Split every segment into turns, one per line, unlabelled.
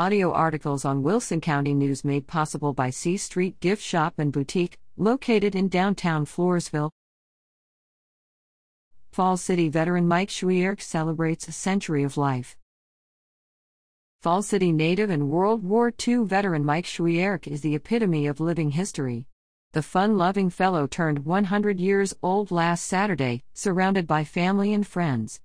audio articles on Wilson County News made possible by C Street Gift Shop and Boutique, located in downtown Floresville. Falls City veteran Mike Schwierk celebrates a century of life. Falls City native and World War II veteran Mike Schwierk is the epitome of living history. The fun loving fellow turned 100 years old last Saturday, surrounded by family and friends.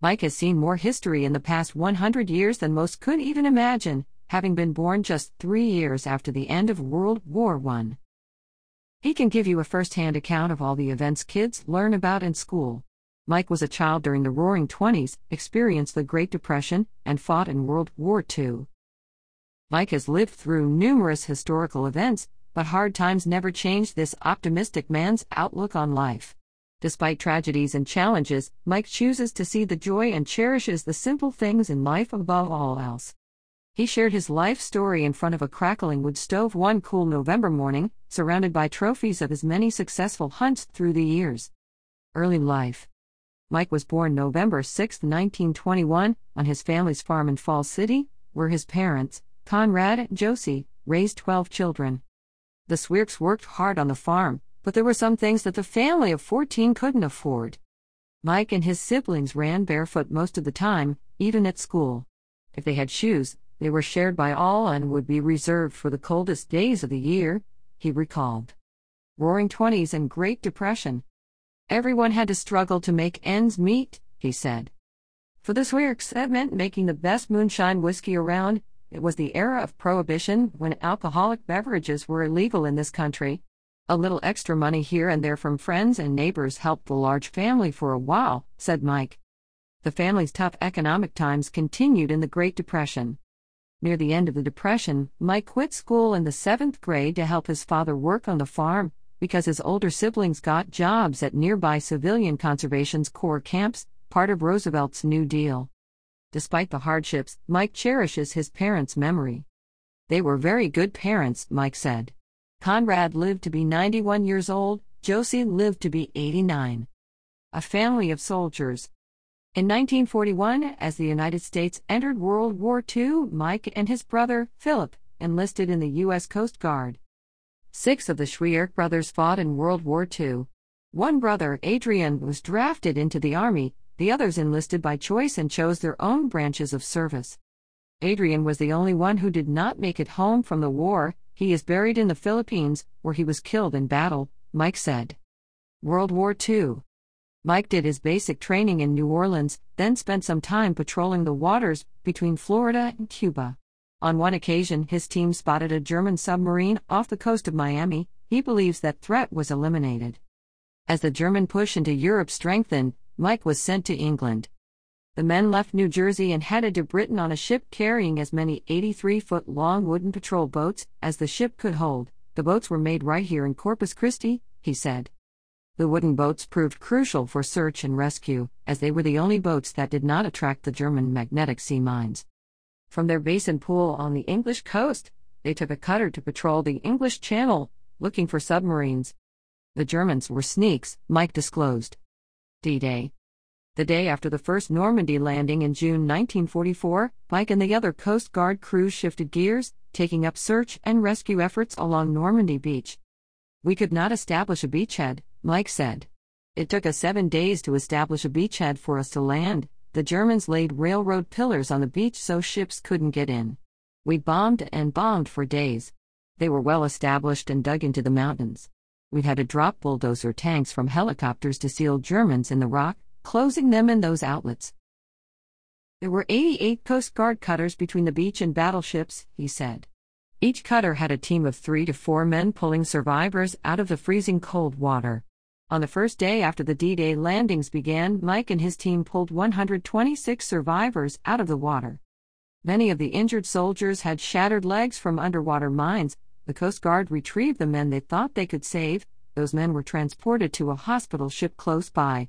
Mike has seen more history in the past 100 years than most could even imagine, having been born just three years after the end of World War I. He can give you a first hand account of all the events kids learn about in school. Mike was a child during the Roaring Twenties, experienced the Great Depression, and fought in World War II. Mike has lived through numerous historical events, but hard times never changed this optimistic man's outlook on life. Despite tragedies and challenges, Mike chooses to see the joy and cherishes the simple things in life above all else. He shared his life story in front of a crackling wood stove one cool November morning, surrounded by trophies of his many successful hunts through the years. Early life Mike was born November 6, 1921, on his family's farm in Falls City, where his parents, Conrad and Josie, raised 12 children. The Schwierks worked hard on the farm, but there were some things that the family of 14 couldn't afford. Mike and his siblings ran barefoot most of the time, even at school. If they had shoes, they were shared by all and would be reserved for the coldest days of the year, he recalled. Roaring Twenties and Great Depression. Everyone had to struggle to make ends meet, he said. For the Schwierks, that meant making the best moonshine whiskey around. It was the era of prohibition when alcoholic beverages were illegal in this country. A little extra money here and there from friends and neighbors helped the large family for a while, said Mike. The family's tough economic times continued in the Great Depression. Near the end of the Depression, Mike quit school in the seventh grade to help his father work on the farm because his older siblings got jobs at nearby Civilian Conservation's Corps camps, part of Roosevelt's New Deal. Despite the hardships, Mike cherishes his parents' memory. They were very good parents, Mike said. Conrad lived to be 91 years old, Josie lived to be 89. A family of soldiers. In 1941, as the United States entered World War II, Mike and his brother, Philip, enlisted in the U.S. Coast Guard. Six of the Schwierk brothers fought in World War II. One brother, Adrian, was drafted into the Army, the others enlisted by choice and chose their own branches of service. Adrian was the only one who did not make it home from the war, he is buried in the Philippines, where he was killed in battle, Mike said. World War II. Mike did his basic training in New Orleans, then spent some time patrolling the waters between Florida and Cuba. On one occasion, his team spotted a German submarine off the coast of Miami. He believes that threat was eliminated. As the German push into Europe strengthened, Mike was sent to England. The men left New Jersey and headed to Britain on a ship carrying as many 83 foot long wooden patrol boats as the ship could hold. The boats were made right here in Corpus Christi, he said. The wooden boats proved crucial for search and rescue, as they were the only boats that did not attract the German magnetic sea mines. From their base in Poole on the English coast, they took a cutter to patrol the English Channel, looking for submarines. The Germans were sneaks, Mike disclosed. D Day. The day after the first Normandy landing in June 1944, Mike and the other Coast Guard crews shifted gears, taking up search and rescue efforts along Normandy Beach. We could not establish a beachhead, Mike said. It took us seven days to establish a beachhead for us to land, the Germans laid railroad pillars on the beach so ships couldn't get in. We bombed and bombed for days. They were well established and dug into the mountains. We had to drop bulldozer tanks from helicopters to seal Germans in the rock, closing them in those outlets. There were 88 Coast Guard cutters between the beach and battleships, he said. Each cutter had a team of three to four men pulling survivors out of the freezing cold water. On the first day after the D Day landings began, Mike and his team pulled 126 survivors out of the water. Many of the injured soldiers had shattered legs from underwater mines. The Coast Guard retrieved the men they thought they could save. Those men were transported to a hospital ship close by.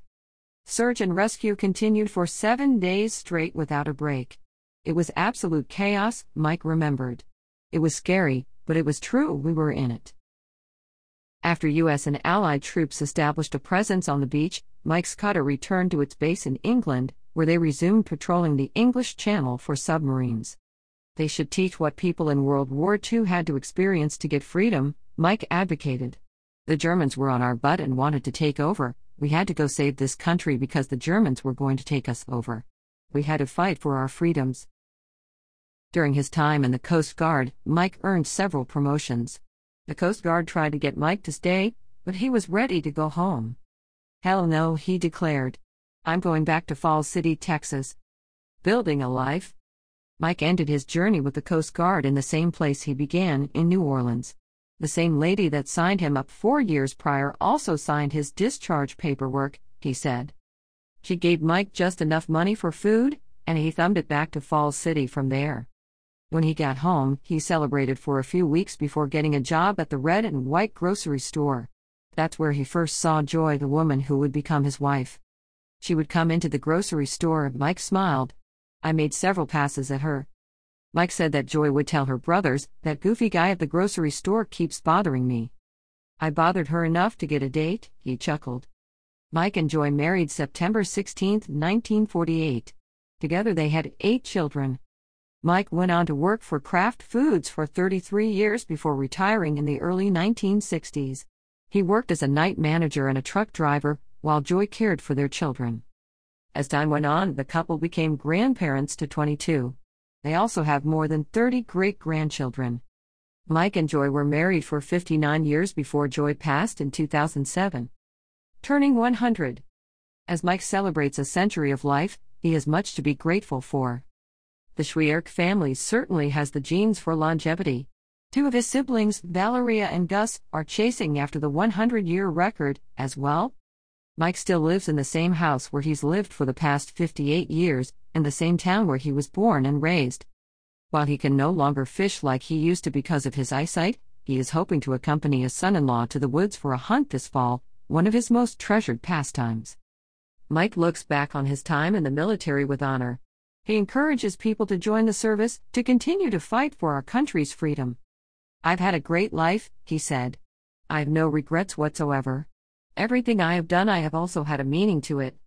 Search and rescue continued for seven days straight without a break. It was absolute chaos, Mike remembered. It was scary, but it was true we were in it. After U.S. and Allied troops established a presence on the beach, Mike's cutter returned to its base in England, where they resumed patrolling the English Channel for submarines. They should teach what people in World War II had to experience to get freedom, Mike advocated. The Germans were on our butt and wanted to take over, we had to go save this country because the Germans were going to take us over. We had to fight for our freedoms. During his time in the Coast Guard, Mike earned several promotions. The Coast Guard tried to get Mike to stay, but he was ready to go home. Hell no, he declared. I'm going back to Falls City, Texas. Building a life. Mike ended his journey with the Coast Guard in the same place he began, in New Orleans. The same lady that signed him up four years prior also signed his discharge paperwork, he said. She gave Mike just enough money for food, and he thumbed it back to Falls City from there. When he got home, he celebrated for a few weeks before getting a job at the red and white grocery store. That's where he first saw Joy, the woman who would become his wife. She would come into the grocery store, and Mike smiled. I made several passes at her. Mike said that Joy would tell her brothers, that goofy guy at the grocery store keeps bothering me. I bothered her enough to get a date, he chuckled. Mike and Joy married September 16, 1948. Together they had eight children. Mike went on to work for Kraft Foods for 33 years before retiring in the early 1960s. He worked as a night manager and a truck driver, while Joy cared for their children. As time went on, the couple became grandparents to 22. They also have more than 30 great grandchildren. Mike and Joy were married for 59 years before Joy passed in 2007. Turning 100. As Mike celebrates a century of life, he has much to be grateful for. The Schwierk family certainly has the genes for longevity. Two of his siblings, Valeria and Gus, are chasing after the 100 year record, as well. Mike still lives in the same house where he's lived for the past 58 years, in the same town where he was born and raised. While he can no longer fish like he used to because of his eyesight, he is hoping to accompany his son in law to the woods for a hunt this fall, one of his most treasured pastimes. Mike looks back on his time in the military with honor. He encourages people to join the service, to continue to fight for our country's freedom. I've had a great life, he said. I have no regrets whatsoever. Everything I have done, I have also had a meaning to it.